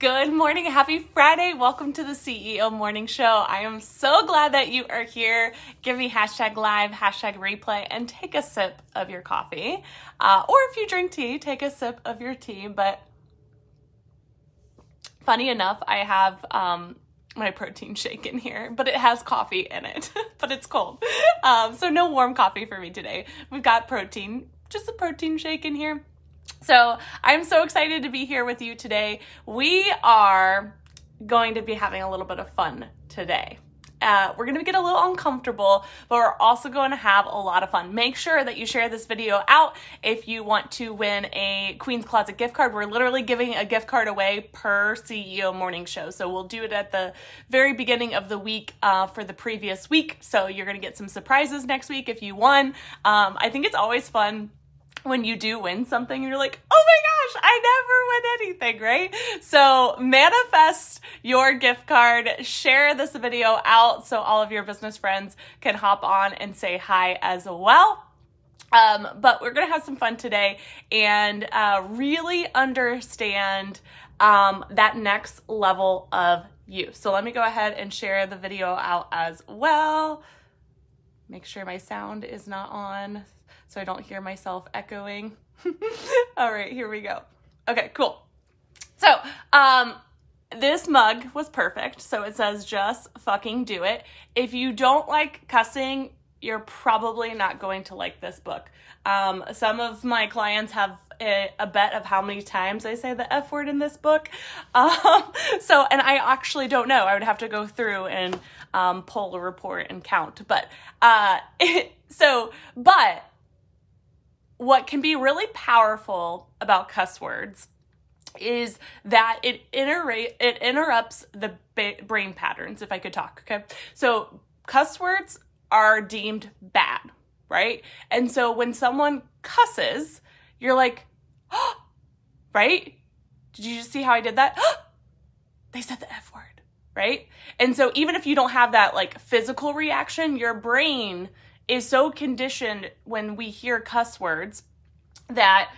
Good morning. Happy Friday. Welcome to the CEO Morning Show. I am so glad that you are here. Give me hashtag live, hashtag replay, and take a sip of your coffee. Uh, or if you drink tea, take a sip of your tea. But funny enough, I have um, my protein shake in here, but it has coffee in it, but it's cold. Um, so no warm coffee for me today. We've got protein, just a protein shake in here. So I'm so excited to be here with you today. We are going to be having a little bit of fun today. Uh, we're going to get a little uncomfortable, but we're also going to have a lot of fun. Make sure that you share this video out if you want to win a Queen's Closet gift card. We're literally giving a gift card away per CEO morning show. So we'll do it at the very beginning of the week uh, for the previous week. So you're going to get some surprises next week if you won. Um, I think it's always fun when you do win something you're like, oh my gosh, I never win anything, right? So manifest your gift card, share this video out so all of your business friends can hop on and say hi as well. Um, but we're gonna have some fun today and uh, really understand um, that next level of you. So let me go ahead and share the video out as well. Make sure my sound is not on so I don't hear myself echoing. All right, here we go. Okay, cool. So, um, this mug was perfect. So it says just fucking do it. If you don't like cussing, you're probably not going to like this book. Um, some of my clients have a, a, bet of how many times I say the F word in this book. Um, so, and I actually don't know. I would have to go through and um, pull a report and count. But, uh, it, so, but what can be really powerful about cuss words is that it it interrupts the ba- brain patterns if i could talk okay? So cuss words are deemed bad right? And so when someone cusses you're like oh, right? Did you just see how i did that? They said the f word right? And so even if you don't have that like physical reaction your brain is so conditioned when we hear cuss words that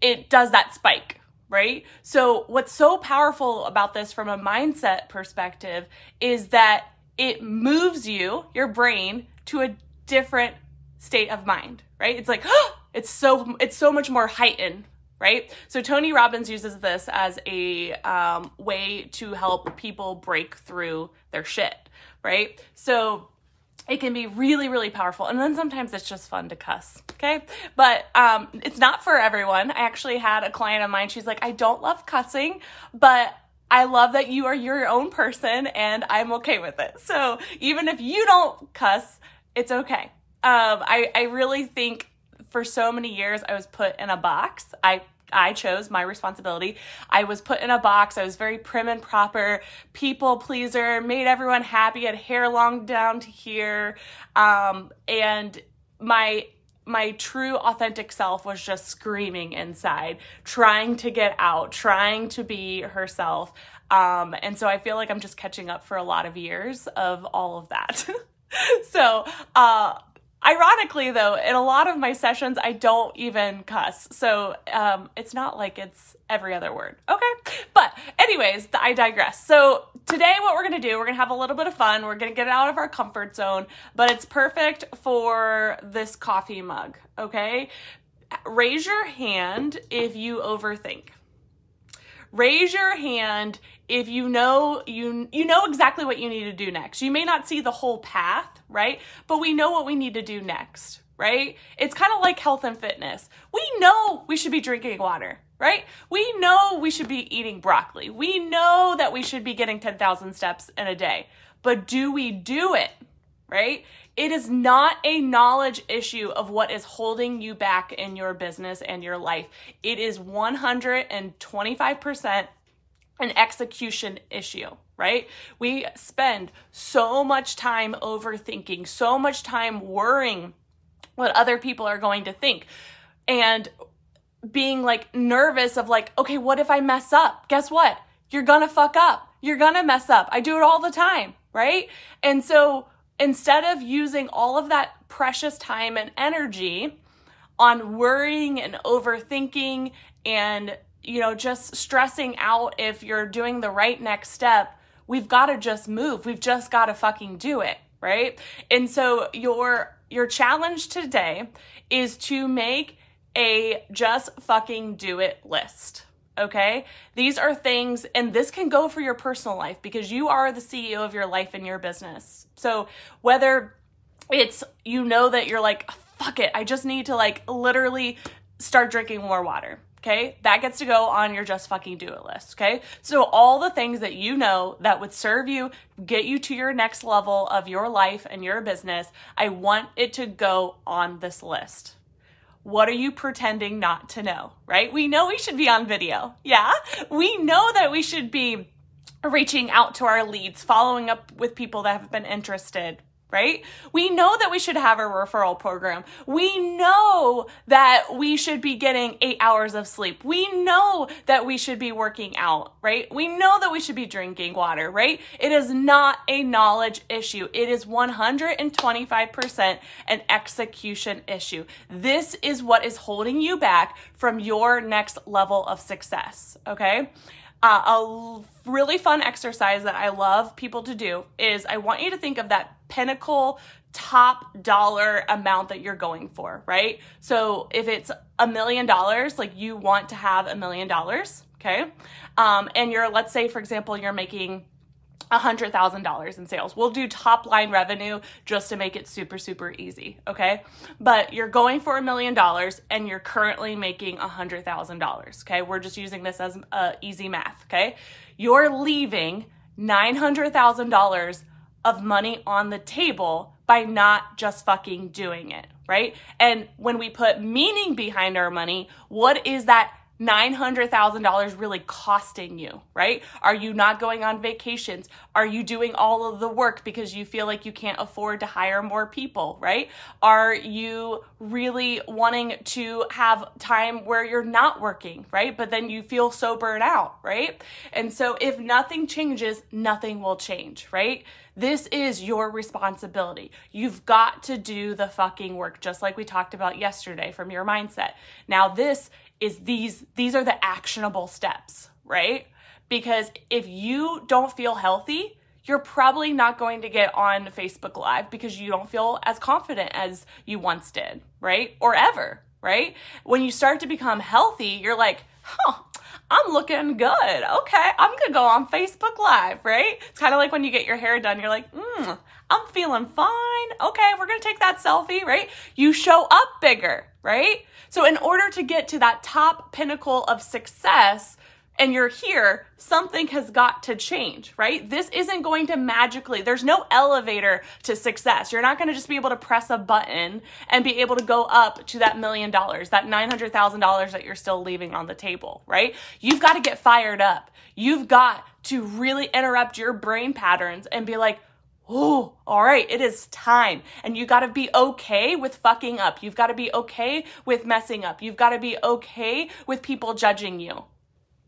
it does that spike, right? So, what's so powerful about this from a mindset perspective is that it moves you, your brain, to a different state of mind, right? It's like, oh, it's so it's so much more heightened, right? So Tony Robbins uses this as a um, way to help people break through their shit, right? So it can be really really powerful and then sometimes it's just fun to cuss okay but um, it's not for everyone i actually had a client of mine she's like i don't love cussing but I love that you are your own person and I'm okay with it. So even if you don't cuss, it's okay. Um, I, I really think for so many years I was put in a box. I I chose my responsibility. I was put in a box. I was very prim and proper, people pleaser, made everyone happy, had hair long down to here. Um, and my my true authentic self was just screaming inside, trying to get out, trying to be herself. Um, and so I feel like I'm just catching up for a lot of years of all of that. so, uh, Ironically, though, in a lot of my sessions, I don't even cuss. So um, it's not like it's every other word. Okay. But, anyways, I digress. So today, what we're going to do, we're going to have a little bit of fun. We're going to get out of our comfort zone, but it's perfect for this coffee mug. Okay. Raise your hand if you overthink. Raise your hand if you know you you know exactly what you need to do next. You may not see the whole path, right? But we know what we need to do next, right? It's kind of like health and fitness. We know we should be drinking water, right? We know we should be eating broccoli. We know that we should be getting 10,000 steps in a day. But do we do it, right? It is not a knowledge issue of what is holding you back in your business and your life. It is 125% an execution issue, right? We spend so much time overthinking, so much time worrying what other people are going to think. And being like nervous of like, okay, what if I mess up? Guess what? You're gonna fuck up. You're gonna mess up. I do it all the time, right? And so instead of using all of that precious time and energy on worrying and overthinking and you know, just stressing out if you're doing the right next step. We've got to just move. We've just got to fucking do it, right? And so your your challenge today is to make a just fucking do it list. Okay? These are things, and this can go for your personal life because you are the CEO of your life and your business. So, whether it's you know that you're like, fuck it, I just need to like literally start drinking more water. Okay, that gets to go on your just fucking do it list. Okay, so all the things that you know that would serve you, get you to your next level of your life and your business, I want it to go on this list. What are you pretending not to know, right? We know we should be on video. Yeah, we know that we should be reaching out to our leads, following up with people that have been interested, right? We know that we should have a referral program. We know that we should be getting eight hours of sleep. We know that we should be working out, right? We know that we should be drinking water, right? It is not a knowledge issue. It is 125% an execution issue. This is what is holding you back from your next level of success, okay? Uh, a really fun exercise that I love people to do is I want you to think of that pinnacle top dollar amount that you're going for, right? So if it's a million dollars, like you want to have a million dollars, okay? Um, and you're, let's say, for example, you're making $100,000 in sales. We'll do top line revenue just to make it super, super easy. Okay. But you're going for a million dollars and you're currently making $100,000. Okay. We're just using this as uh, easy math. Okay. You're leaving $900,000 of money on the table by not just fucking doing it. Right. And when we put meaning behind our money, what is that $900,000 really costing you, right? Are you not going on vacations? Are you doing all of the work because you feel like you can't afford to hire more people, right? Are you really wanting to have time where you're not working, right? But then you feel so burnt out, right? And so if nothing changes, nothing will change, right? This is your responsibility. You've got to do the fucking work, just like we talked about yesterday from your mindset. Now, this is these these are the actionable steps, right? Because if you don't feel healthy, you're probably not going to get on Facebook Live because you don't feel as confident as you once did, right? Or ever, right? When you start to become healthy, you're like, huh, I'm looking good. Okay, I'm gonna go on Facebook Live, right? It's kind of like when you get your hair done, you're like, mm, I'm feeling fine. Okay, we're gonna take that selfie, right? You show up bigger, right? So, in order to get to that top pinnacle of success, and you're here, something has got to change, right? This isn't going to magically, there's no elevator to success. You're not going to just be able to press a button and be able to go up to that million dollars, that $900,000 that you're still leaving on the table, right? You've got to get fired up. You've got to really interrupt your brain patterns and be like, oh, all right, it is time. And you got to be okay with fucking up. You've got to be okay with messing up. You've got to be okay with people judging you.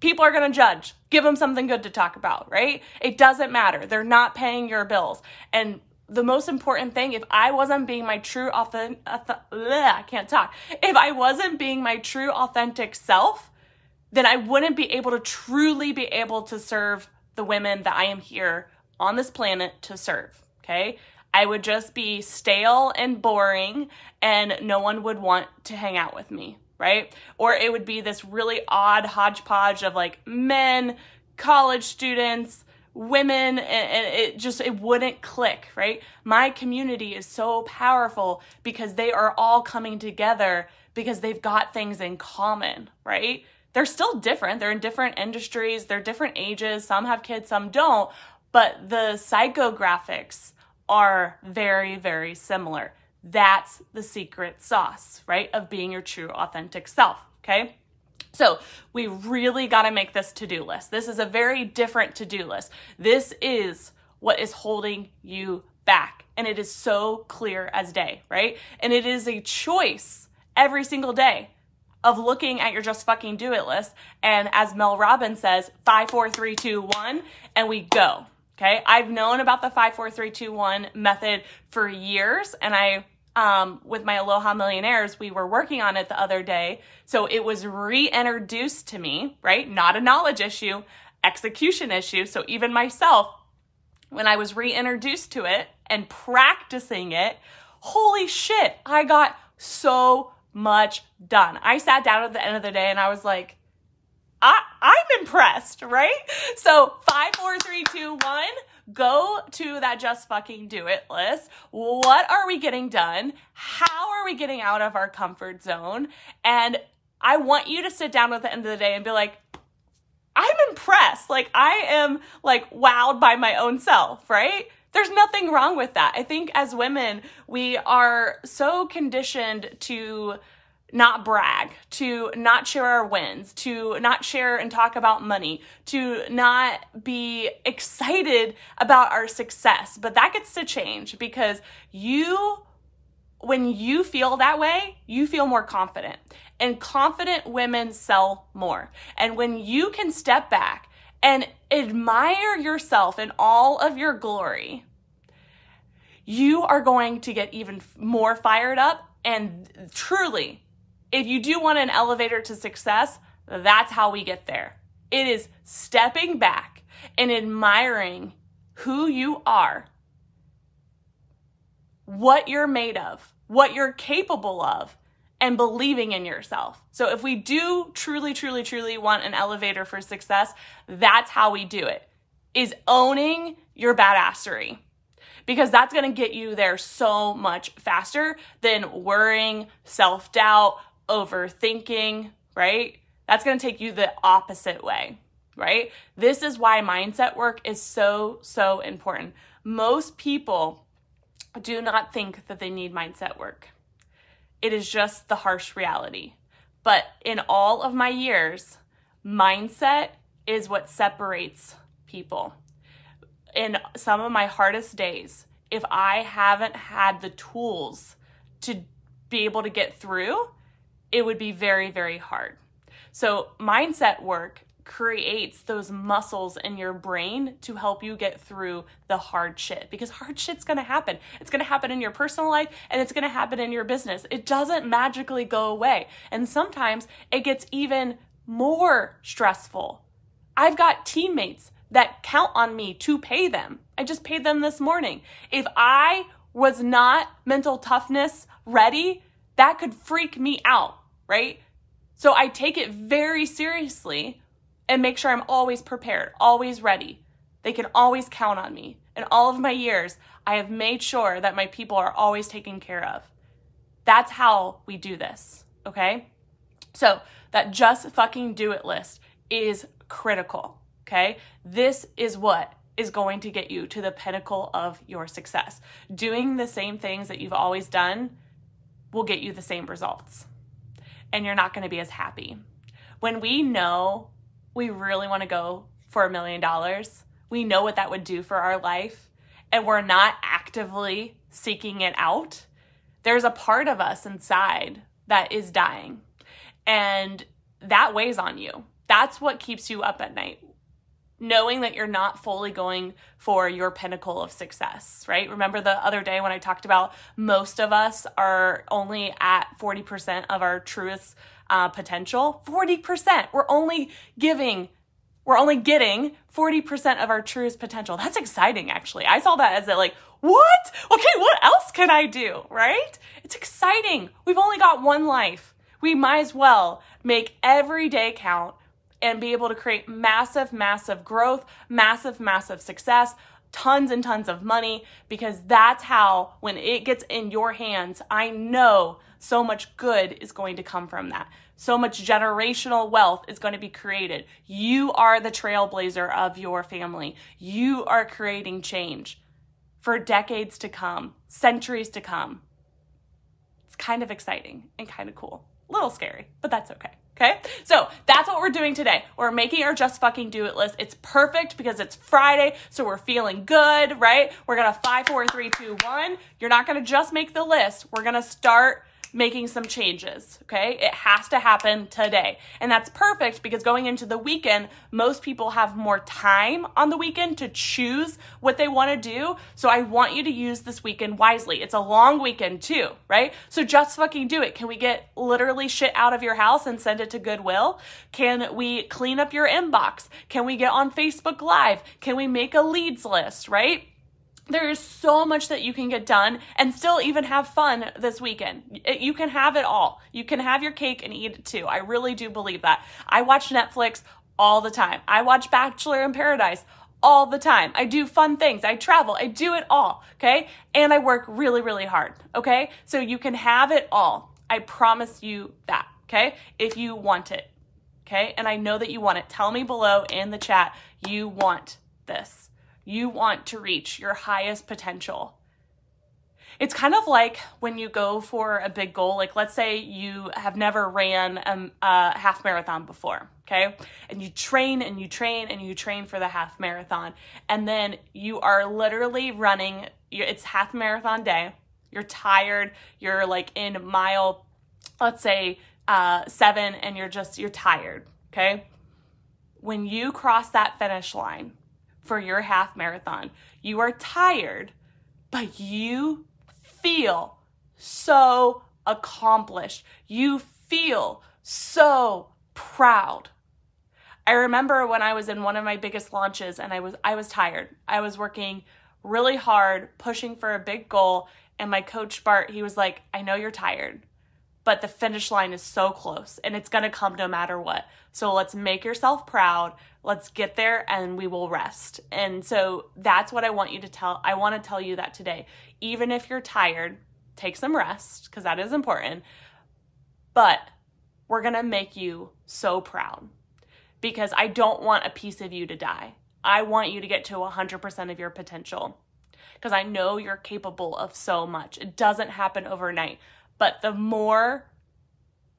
People are to judge. Give them something good to talk about, right? It doesn't matter. They're not paying your bills. And the most important thing, if I wasn't being my true authentic, I can't talk. If I wasn't being my true authentic self, then I wouldn't be able to truly be able to serve the women that I am here on this planet to serve. Okay. I would just be stale and boring, and no one would want to hang out with me, right? Or it would be this really odd hodgepodge of like men, college students, women, and it just it wouldn't click, right? My community is so powerful because they are all coming together because they've got things in common, right? They're still different. They're in different industries, they're different ages. Some have kids, some don't, but the psychographics are very, very similar. That's the secret sauce, right? Of being your true, authentic self, okay? So, we really got to make this to do list. This is a very different to do list. This is what is holding you back. And it is so clear as day, right? And it is a choice every single day of looking at your just fucking do it list. And as Mel Robbins says, five, four, three, two, one, and we go. Okay. I've known about the 54321 method for years and I um, with my Aloha Millionaires, we were working on it the other day. So it was reintroduced to me, right? Not a knowledge issue, execution issue. So even myself, when I was reintroduced to it and practicing it, holy shit, I got so much done. I sat down at the end of the day and I was like, I, I'm impressed, right? So five, four, three, two, one go to that just fucking do it list. What are we getting done? How are we getting out of our comfort zone? And I want you to sit down at the end of the day and be like, I'm impressed. Like I am like wowed by my own self, right? There's nothing wrong with that. I think as women, we are so conditioned to not brag, to not share our wins, to not share and talk about money, to not be excited about our success. But that gets to change because you, when you feel that way, you feel more confident. And confident women sell more. And when you can step back and admire yourself in all of your glory, you are going to get even more fired up and truly if you do want an elevator to success, that's how we get there. It is stepping back and admiring who you are, what you're made of, what you're capable of, and believing in yourself. So, if we do truly, truly, truly want an elevator for success, that's how we do it is owning your badassery because that's going to get you there so much faster than worrying, self doubt, overthinking, right? That's going to take you the opposite way, right? This is why mindset work is so, so important. Most people do not think that they need mindset work, it is just the harsh reality. But in all of my years, mindset is what separates people. In some of my hardest days, if I haven't had the tools to be able to get through, it would be very, very hard. So, mindset work creates those muscles in your brain to help you get through the hard shit because hard shit's gonna happen. It's gonna happen in your personal life and it's gonna happen in your business. It doesn't magically go away. And sometimes it gets even more stressful. I've got teammates that count on me to pay them. I just paid them this morning. If I was not mental toughness ready, that could freak me out right? So I take it very seriously and make sure I'm always prepared, always ready. They can always count on me. In all of my years, I have made sure that my people are always taken care of. That's how we do this, okay? So, that just fucking do it list is critical, okay? This is what is going to get you to the pinnacle of your success. Doing the same things that you've always done will get you the same results and you're not going to be as happy. When we know we really want to go for a million dollars, we know what that would do for our life, and we're not actively seeking it out, there's a part of us inside that is dying. And that weighs on you. That's what keeps you up at night knowing that you're not fully going for your pinnacle of success, right? Remember the other day when I talked about most of us are only at 40% of our truest uh, potential? 40%. We're only giving, we're only getting 40% of our truest potential. That's exciting, actually. I saw that as a like, what? Okay, what else can I do, right? It's exciting. We've only got one life. We might as well make every day count and be able to create massive, massive growth, massive, massive success, tons and tons of money, because that's how, when it gets in your hands, I know so much good is going to come from that. So much generational wealth is going to be created. You are the trailblazer of your family. You are creating change for decades to come, centuries to come. It's kind of exciting and kind of cool. A little scary, but that's okay. Okay, so that's what we're doing today. We're making our just fucking do it list. It's perfect because it's Friday, so we're feeling good, right? We're gonna five, four, three, two, one. You're not gonna just make the list. We're gonna start making some changes. Okay. It has to happen today. And that's perfect because going into the weekend, most people have more time on the weekend to choose what they want to do. So I want you to use this weekend wisely. It's a long weekend too, right? So just fucking do it. Can we get literally shit out of your house and send it to Goodwill? Can we clean up your inbox? Can we get on Facebook Live? Can we make a leads list, right? There is so much that you can get done and still even have fun this weekend. You can have it all. You can have your cake and eat it too. I really do believe that. I watch Netflix all the time. I watch Bachelor in Paradise all the time. I do fun things. I travel. I do it all. Okay. And I work really, really hard. Okay. So you can have it all. I promise you that. Okay. If you want it. Okay. And I know that you want it. Tell me below in the chat you want this you want to reach your highest potential. It's kind of like when you go for a big goal, like let's say you have never ran a, a, half marathon before, okay? And you train and you train and you train for the half marathon. And then you are literally running, it's half marathon day. You're tired, you're like in mile, let's say uh, seven, and you're just, you're tired, okay? When you cross that finish line, for your half marathon. You are tired, but you feel so accomplished. You feel so proud. I remember when I was in one of my biggest launches and I was I was tired. I was working really hard, pushing for a big goal, and my coach Bart, he was like, "I know you're tired, but the finish line is so close and it's going to come no matter what. So let's make yourself proud. Let's get there and we will rest. And so that's what I want you to tell. I want to tell you that today. Even if you're tired, take some rest because that is important. But we're going to make you so proud because I don't want a piece of you to die. I want you to get to 100% of your potential because I know you're capable of so much. It doesn't happen overnight. But the more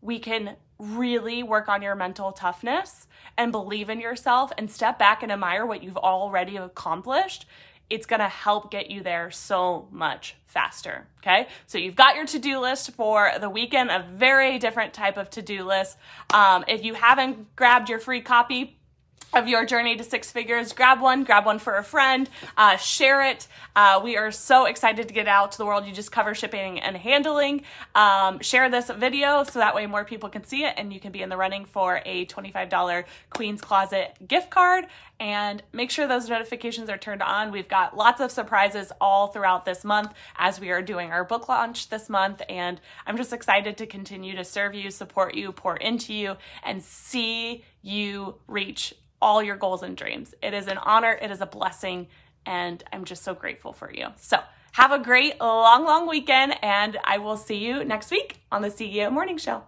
we can really work on your mental toughness and believe in yourself and step back and admire what you've already accomplished, it's gonna help get you there so much faster. Okay, so you've got your to do list for the weekend, a very different type of to do list. Um, if you haven't grabbed your free copy, of your journey to six figures, grab one, grab one for a friend, uh, share it. Uh, we are so excited to get out to the world. You just cover shipping and handling. Um, share this video so that way more people can see it and you can be in the running for a $25 Queen's Closet gift card. And make sure those notifications are turned on. We've got lots of surprises all throughout this month as we are doing our book launch this month. And I'm just excited to continue to serve you, support you, pour into you, and see you reach all your goals and dreams. It is an honor, it is a blessing, and I'm just so grateful for you. So, have a great long, long weekend, and I will see you next week on the CEO Morning Show.